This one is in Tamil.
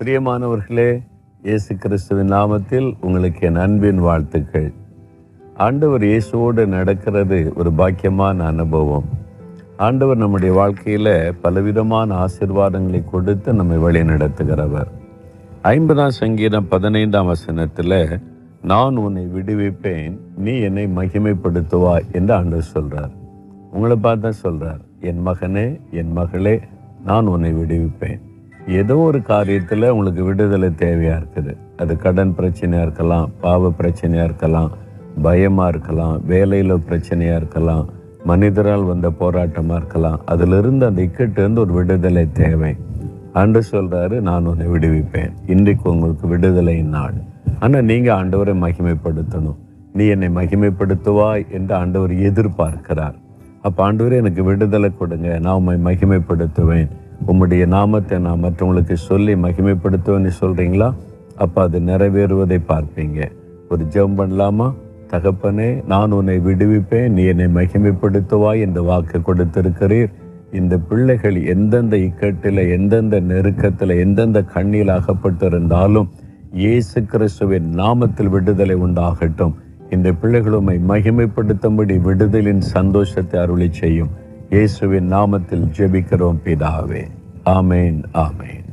பிரியமானவர்களே இயேசு கிறிஸ்துவின் நாமத்தில் உங்களுக்கு என் அன்பின் வாழ்த்துக்கள். ஆண்டவர் இயேசுவோடு நடக்கிறது ஒரு பாக்கியமான அனுபவம். ஆண்டவர் நம்முடைய வாழ்க்கையில் பலவிதமான ஆசீர்வாதங்களை கொடுத்து நம்மை வழி நடத்துகிறவர். ஐம்பதாம் சங்கீதம் பதினைந்தாம் வசனத்தில் நான் உன்னை விடுவிப்பேன் நீ என்னை மகிமைப்படுத்துவா என்று ஆண்டவர் சொல்கிறார் உங்களை பார்த்தா சொல்கிறார் என் மகனே என் மகளே நான் உன்னை விடுவிப்பேன். ஏதோ ஒரு காரியத்தில் உங்களுக்கு விடுதலை தேவையாக இருக்குது. அது கடன் பிரச்சனையாக இருக்கலாம் பாவ பிரச்சனையாக இருக்கலாம் பயமாக இருக்கலாம் வேலையில் பிரச்சனையாக இருக்கலாம் மனிதரால் வந்த போராட்டமாக இருக்கலாம். அதிலிருந்து அந்த இக்கட்டிலிருந்து ஒரு விடுதலை தேவை. ஆண்டு சொல்கிறாரு நான் உன்னை விடுவிப்பேன். இன்றைக்கு உங்களுக்கு விடுதலை நாள். ஆனால் நீங்கள் ஆண்டவரை மகிமைப்படுத்தணும். நீ என்னை மகிமைப்படுத்துவாய் என்று ஆண்டவர் எதிர்பார்க்கிறார். அப்போ ஆண்டவரே எனக்கு விடுதலை கொடுங்க. நான் உண்மை மகிமைப்படுத்துவேன். உம்முடைய நாமத்தை நான் மற்றவங்களுக்கு சொல்லி மகிமைப்படுத்துவேன்னு சொல்கிறீங்களா அப்போ அது நிறைவேறுவதை பார்ப்பீங்க. ஒரு ஜெபம் பண்ணலாமா? தகப்பனே நான் உன்னை விடுவிப்பேன். நீ என்னை மகிமைப்படுத்துவாய் என்று வாக்கு கொடுத்திருக்கிறீர். இந்த பிள்ளைகள் எந்தெந்த இக்கட்டில் எந்தெந்த நெருக்கத்தில் எந்தெந்த கண்ணில் அகப்பட்டிருந்தாலும் இயேசு கிறிஸ்துவின் நாமத்தில் விடுதலை உண்டாகட்டும். இந்த பிள்ளைகளுமை மகிமைப்படுத்தும்படி விடுதலின் சந்தோஷத்தை அருளி செய்யும். இயேசுவின் நாமத்தில் ஜெபிக்கிறோம் பிதாவே. Amen. Amen.